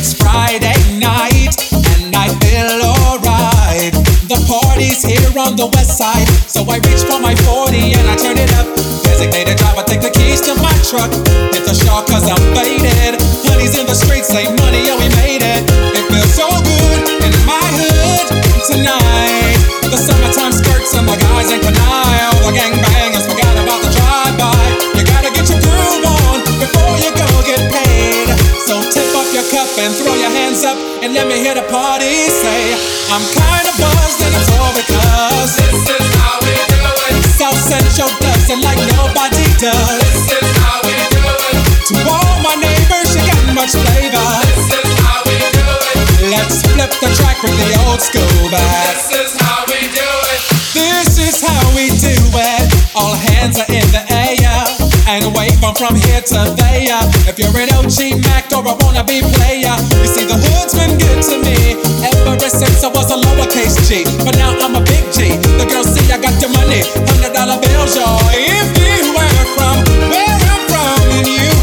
It's Friday night and I feel alright. The party's here on the west side, so I reach for my 40 and I turn it up. Designated driver, take the keys to my truck. It's a shock cause I'm faded. Honey's in the streets, say money I'm kinda buzzed it's all because this is how we do it. South Central like nobody does. This is how we do it. To all my neighbors, you got much flavor. This is how we do it. Let's flip the track the old school. This is how we do it. This is how we do it. All hands are in the air and away from from here to there. If you're an OG Mac or a wannabe player, you see the hood's been good to me ever since I was a lowercase G. But now I'm a big G. The girls see I got the money, hundred dollar bills, y'all. If you were from where I'm from, and you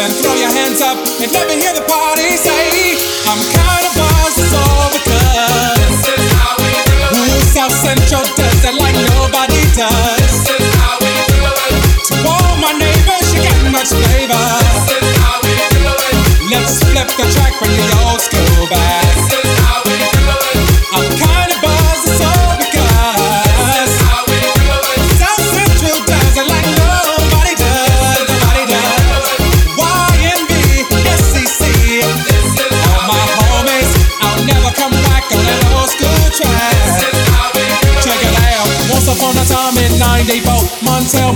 and throw your hands up and let me hear the party say, I'm kind of buzzed, it's all because this is how we do it. Ooh, South Central does that like nobody does. This is how we do it. To all my neighbors, you got much flavor. This is how we do it. Let's flip the track when the old school back.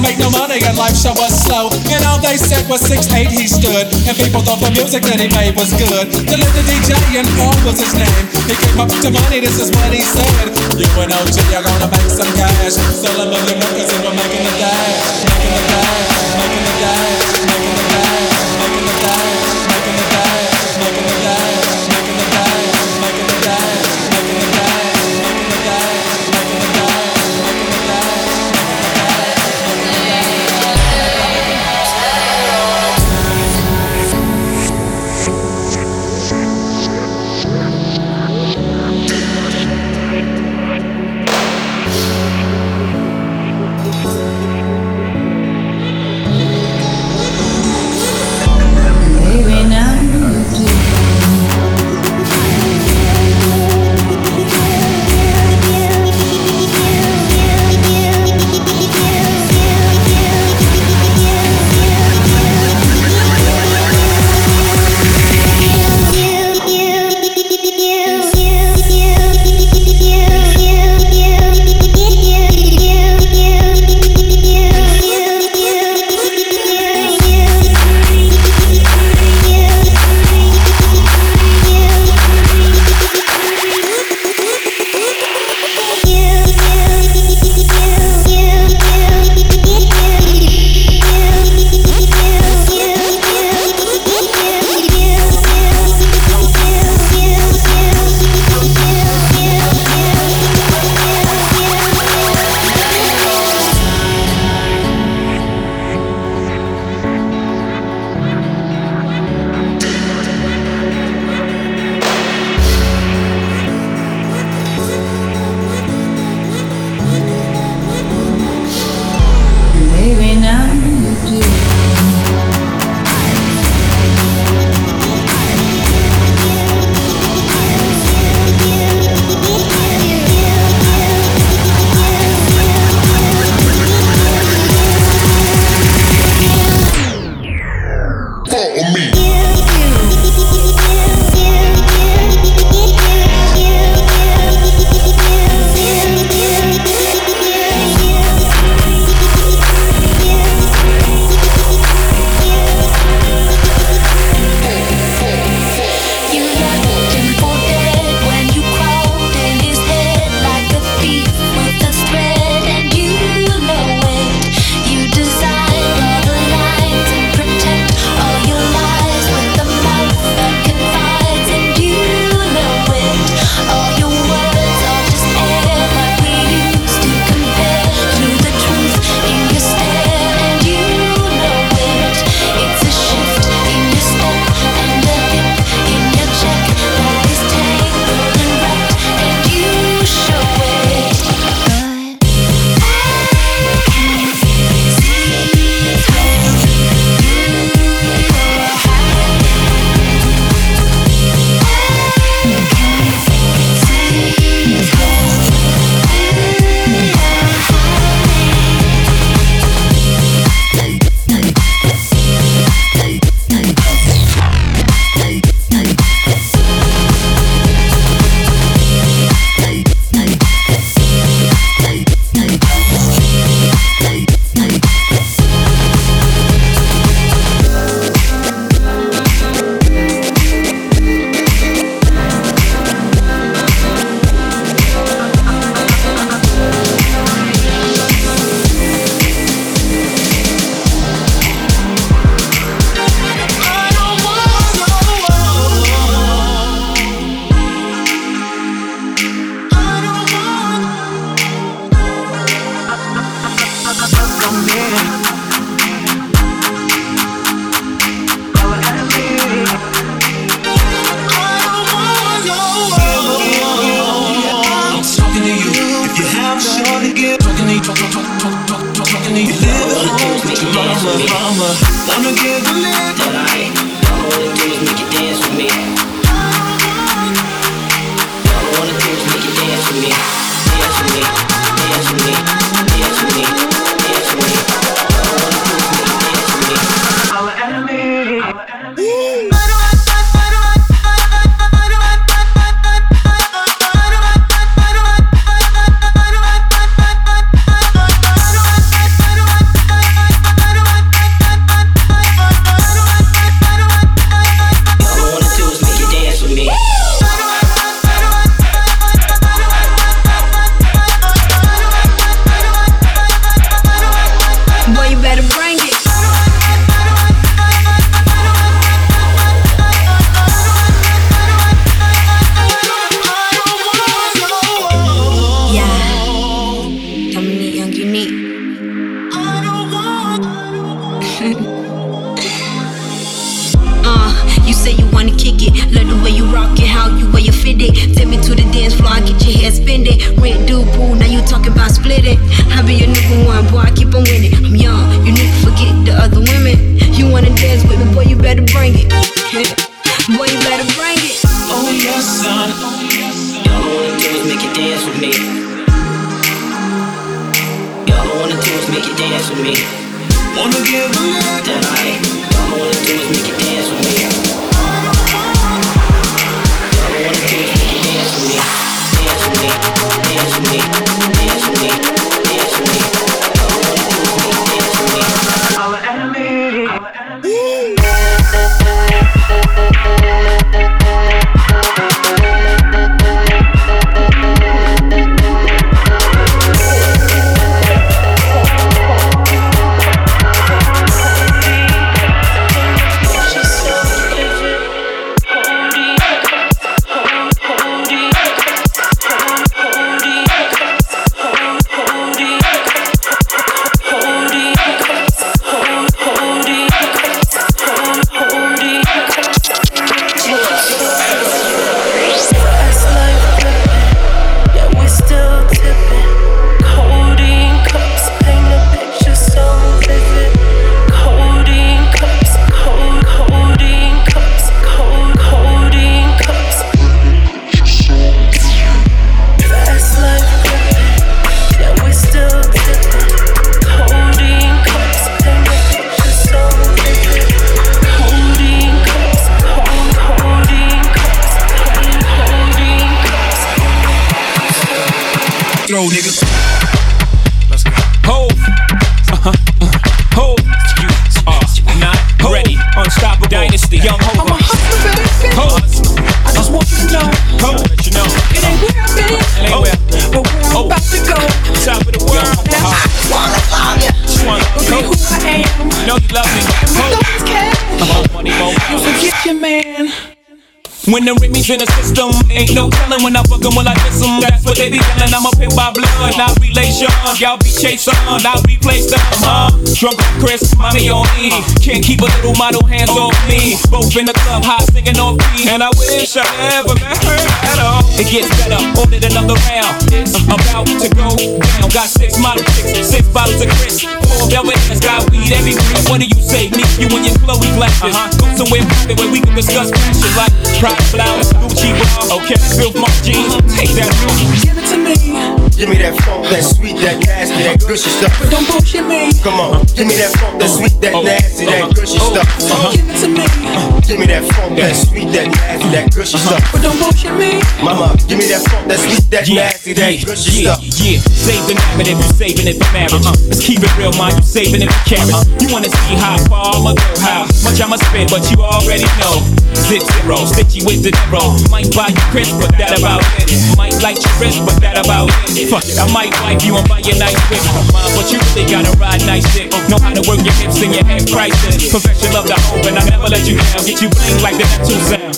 make no money and life sure was slow. And all they said was six eight he stood. And people thought the music that he made was good. The little DJ and Paul was his name. He came up to money, this is what he said. You and OG are gonna make some cash. Sell a million records and we're making the dash. Making the dash. Making the dash. you need. uh, you say you wanna kick it, love the way you rock it, how you wear your fit it. Take me to the dance floor, get your hair spin it. Red do boo, now you talking about split it. I be your number one, boy, I keep on winning. I'm young, you need to forget the other women. You wanna dance with me, boy, you better bring it. boy, you better bring it. Oh yes, son. All you do is make you dance with me is make you dance with me. Wanna give little. That I all I wanna do is make you dance with me. All I wanna do is make you dance with me. Dance with me. Dance with me. Niggas. When the Remy's in the system, ain't no telling when I fuck 'em, will I diss 'em. That's what they be yelling. I'm a pimp by blood, not relation. Y'all be chasing, I replace them, huh? Drunk on Chris, mommy on me. Can't keep a little model hands off me. Both in the club, hot singing off beat. And I wish I never met her at all. It gets better, ordered another round. It's about to go down. Got six model chicks, six bottles of Chris. Four velvet ass, got weed everywhere. What do you say? Me, you and your Chloe glasses. Uh-huh. Go somewhere private where we can discuss fashion like private flowers, Gucci. Okay, Filth my jeans, take that. Give it to me, Give me that funk, that sweet, that nasty, that gushy stuff. but don't bullshit me. Come on, give me that funk, that sweet, that oh, nasty, that oh. gushy stuff. Uh-huh. Give it to me, Give me that funk, that sweet, that nasty, that gushy uh-huh. stuff. but don't bullshit me. Mama, give me that funk, that sweet, that nasty, that yeah, gushy yeah, stuff. yeah. Save the name uh-huh. if you saving it for marriage. Let's keep it real, mind you saving it for carrots. You wanna see how far I'ma go, how much I'ma spend, but you already know. Zip zero, stitchy with the zero. Might buy you Chris, but that about it. Might like your wrist, but that about it. Fuck it, I might wipe you and buy you nice whip. But you really gotta ride nice dick. Know how to work your hips and your head priceless. Perfection love the hope, and I never let you down. Get you bling like the Neptune sound.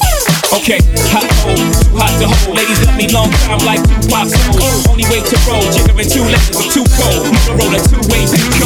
Okay, hot hold, too hot to hold. Ladies love me long time like two pop soul. Only way to roll, jigger in two lanes, I'm too cold. Motorola two ways, come on.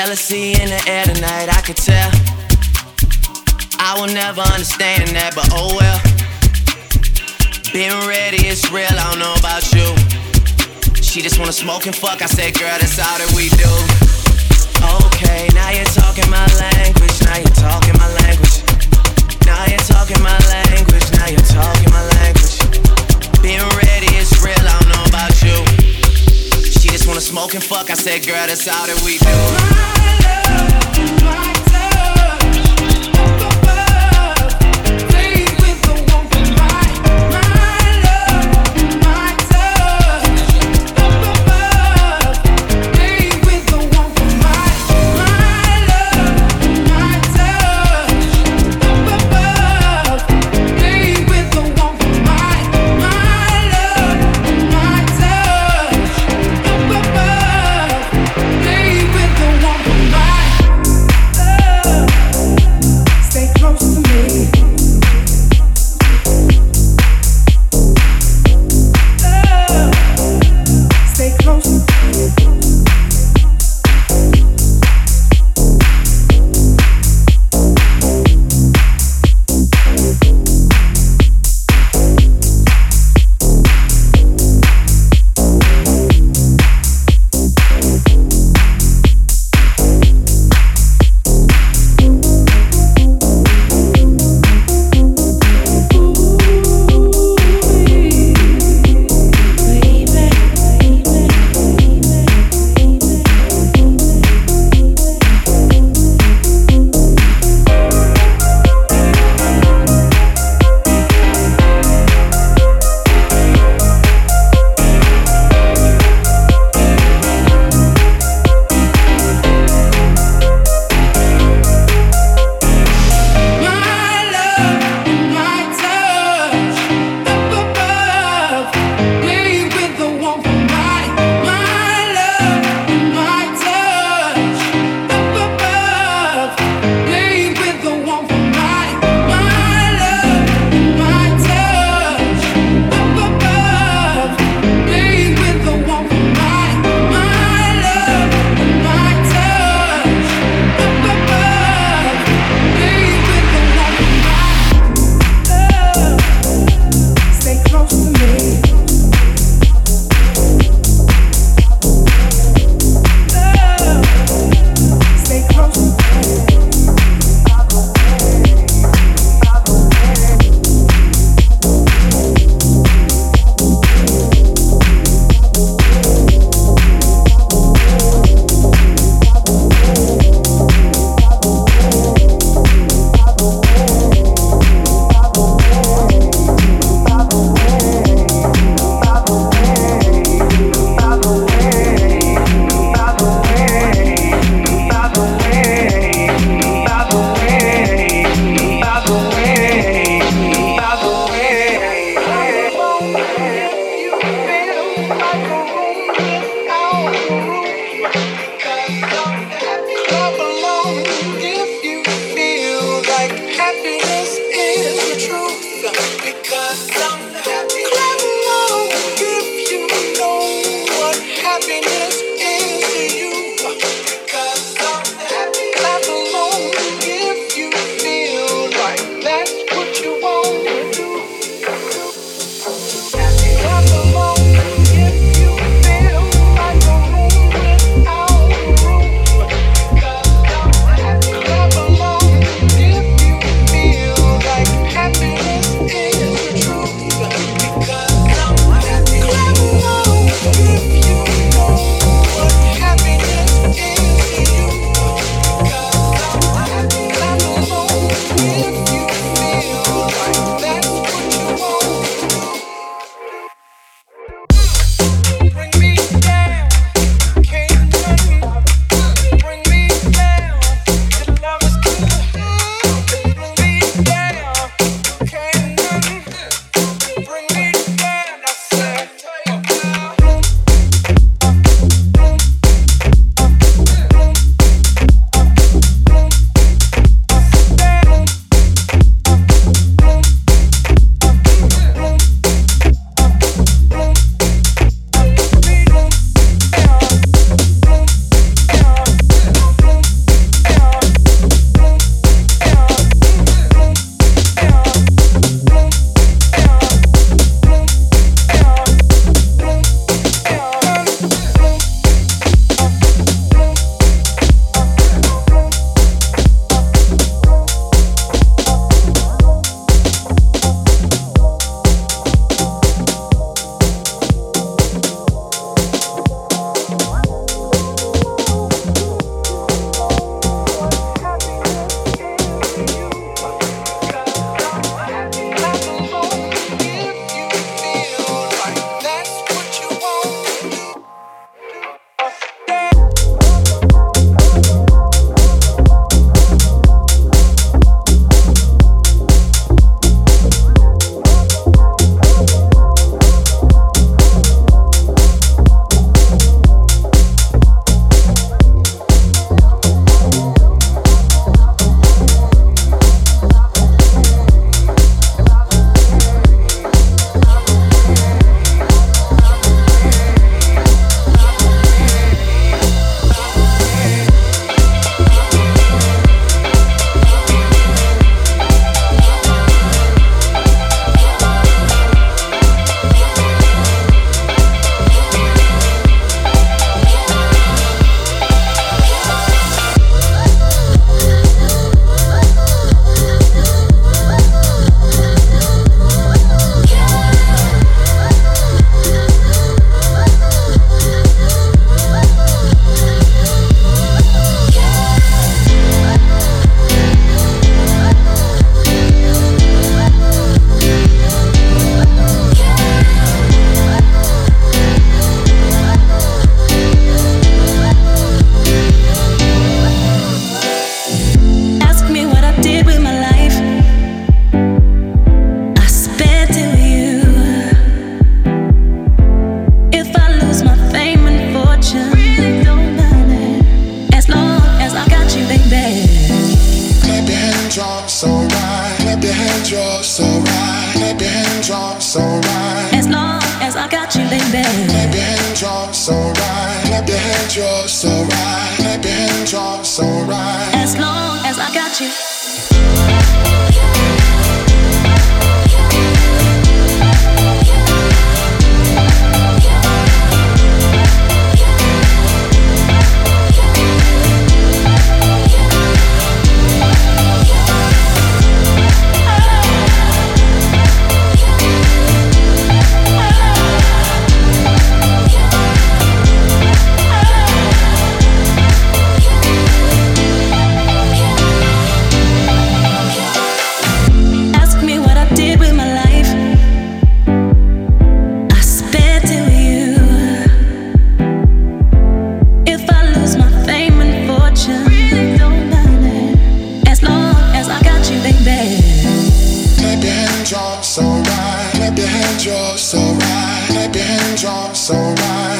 jealousy in the air tonight, I could tell. I will never understand that, but oh well. Ready, it's real, I don't know about you. She just wanna smoke and fuck, I said, girl, that's all that we do. Okay, now you're talking my language, now you're talking my language. Now you're talking my language, now you're talking my language. wanna smoke and fuck. I said, girl, that's all that we do.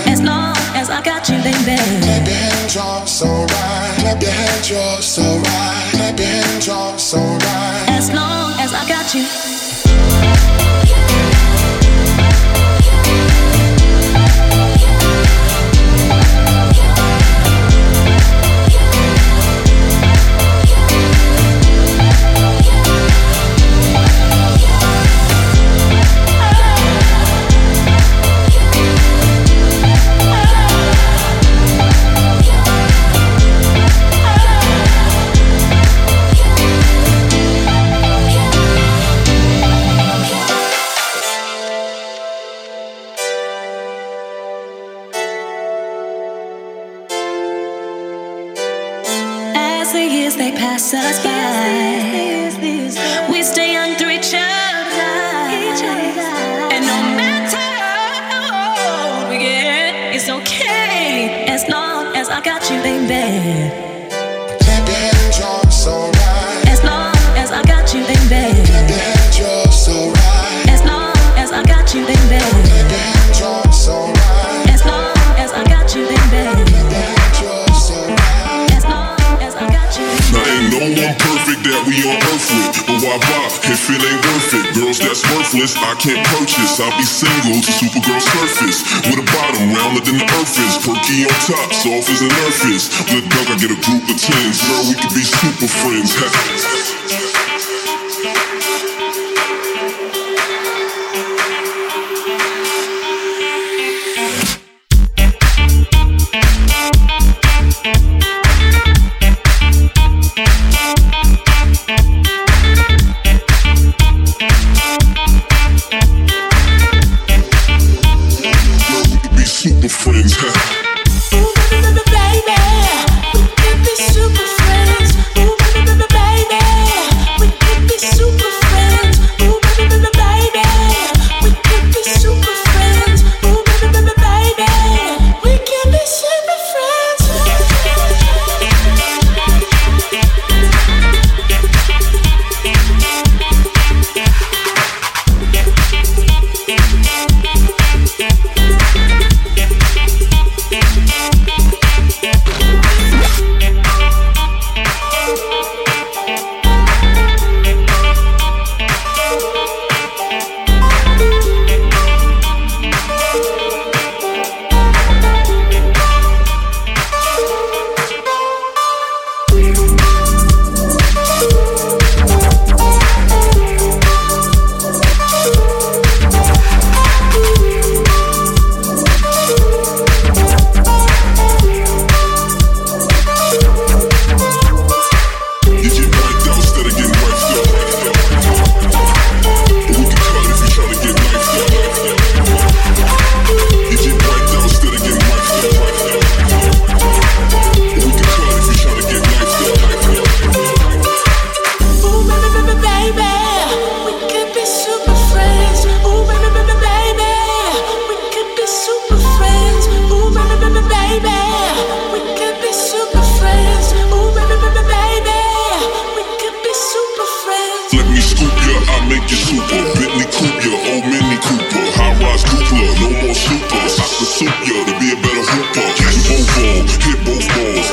As long as I got you, baby. Clap your hands. Clap your hands. Clap your hands, so right. As long as I got you. friends.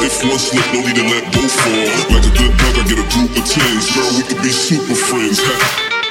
life one slip, no need to let both fall. Like a good duck, I get a group of tens. Girl, we could be super friends.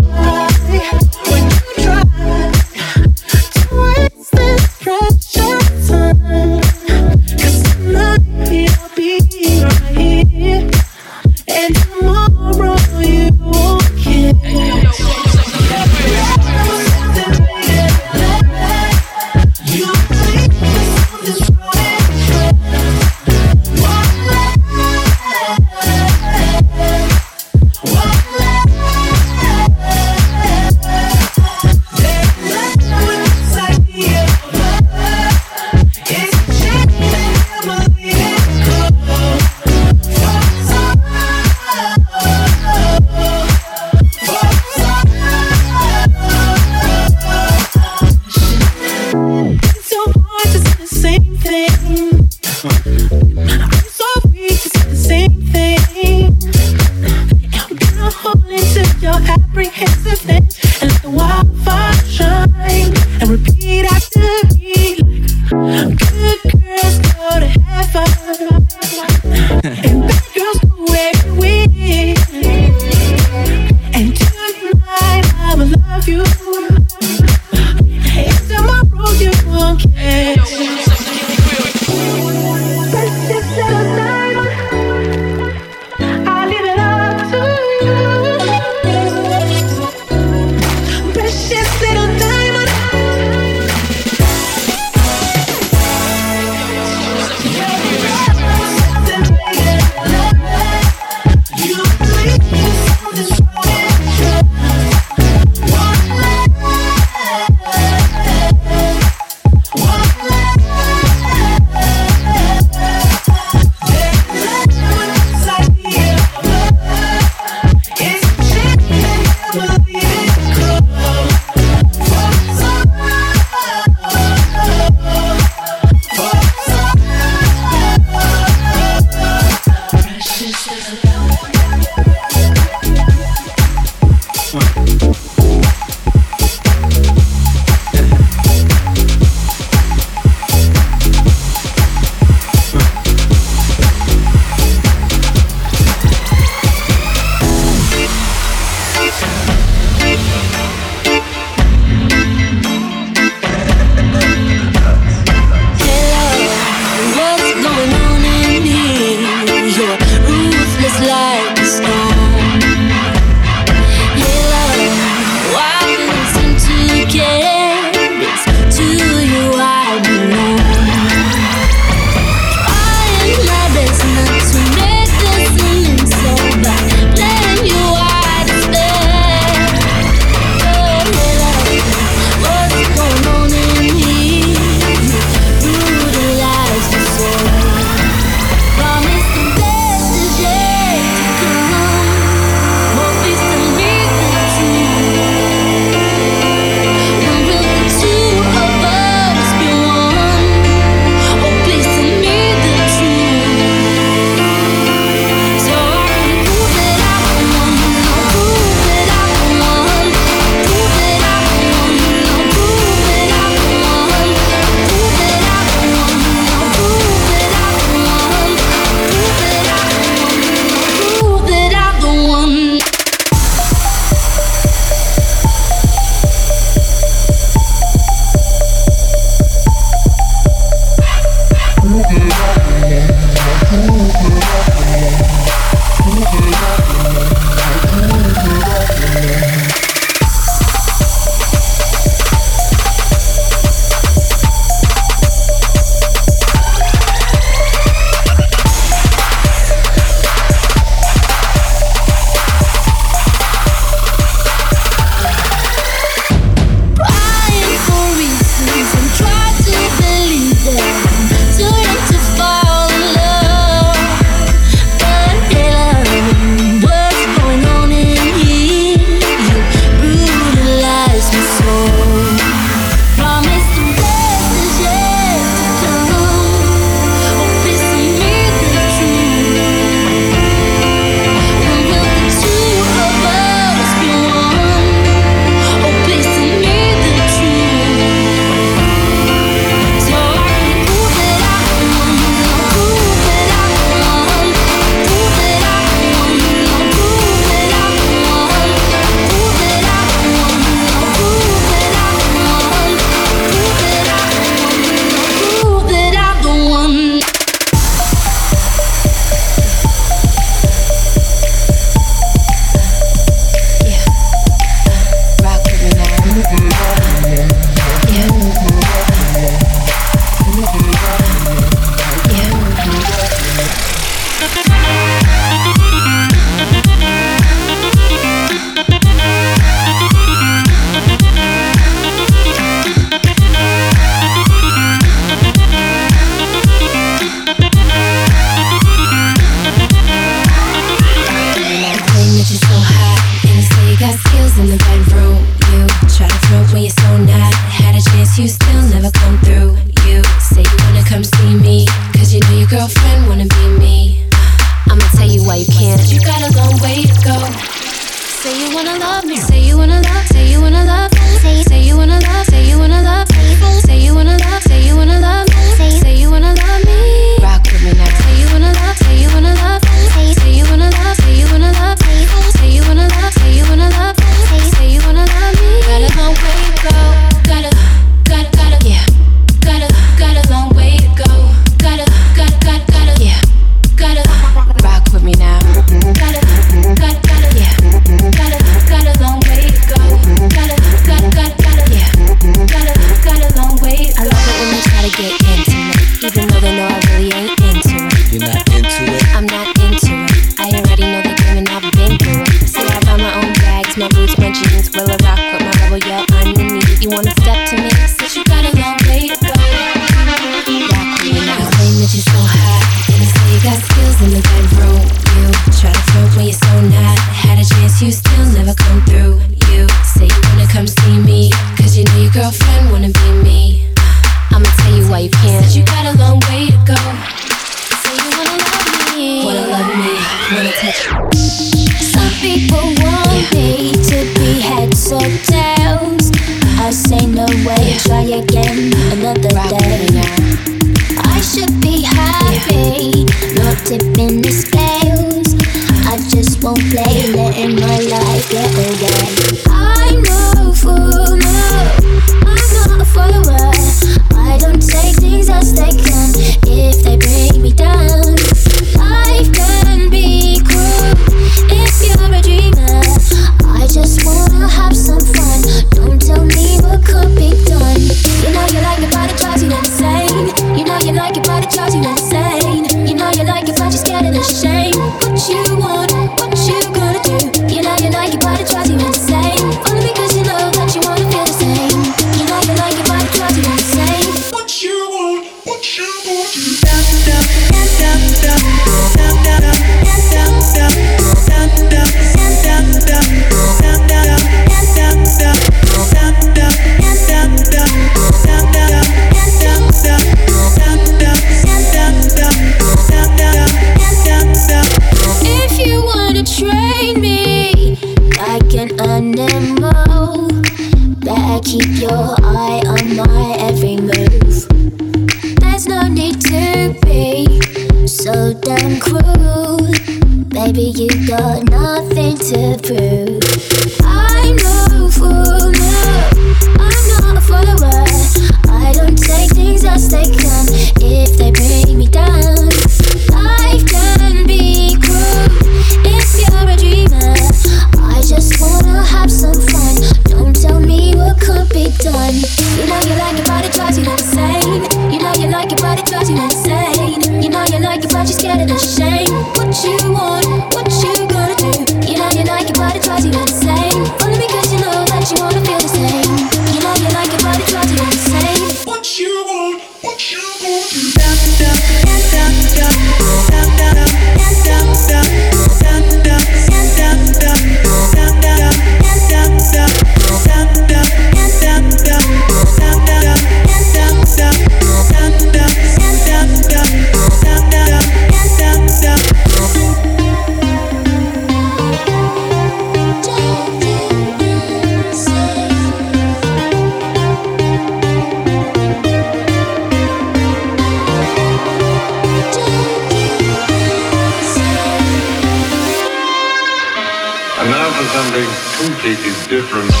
Completely different.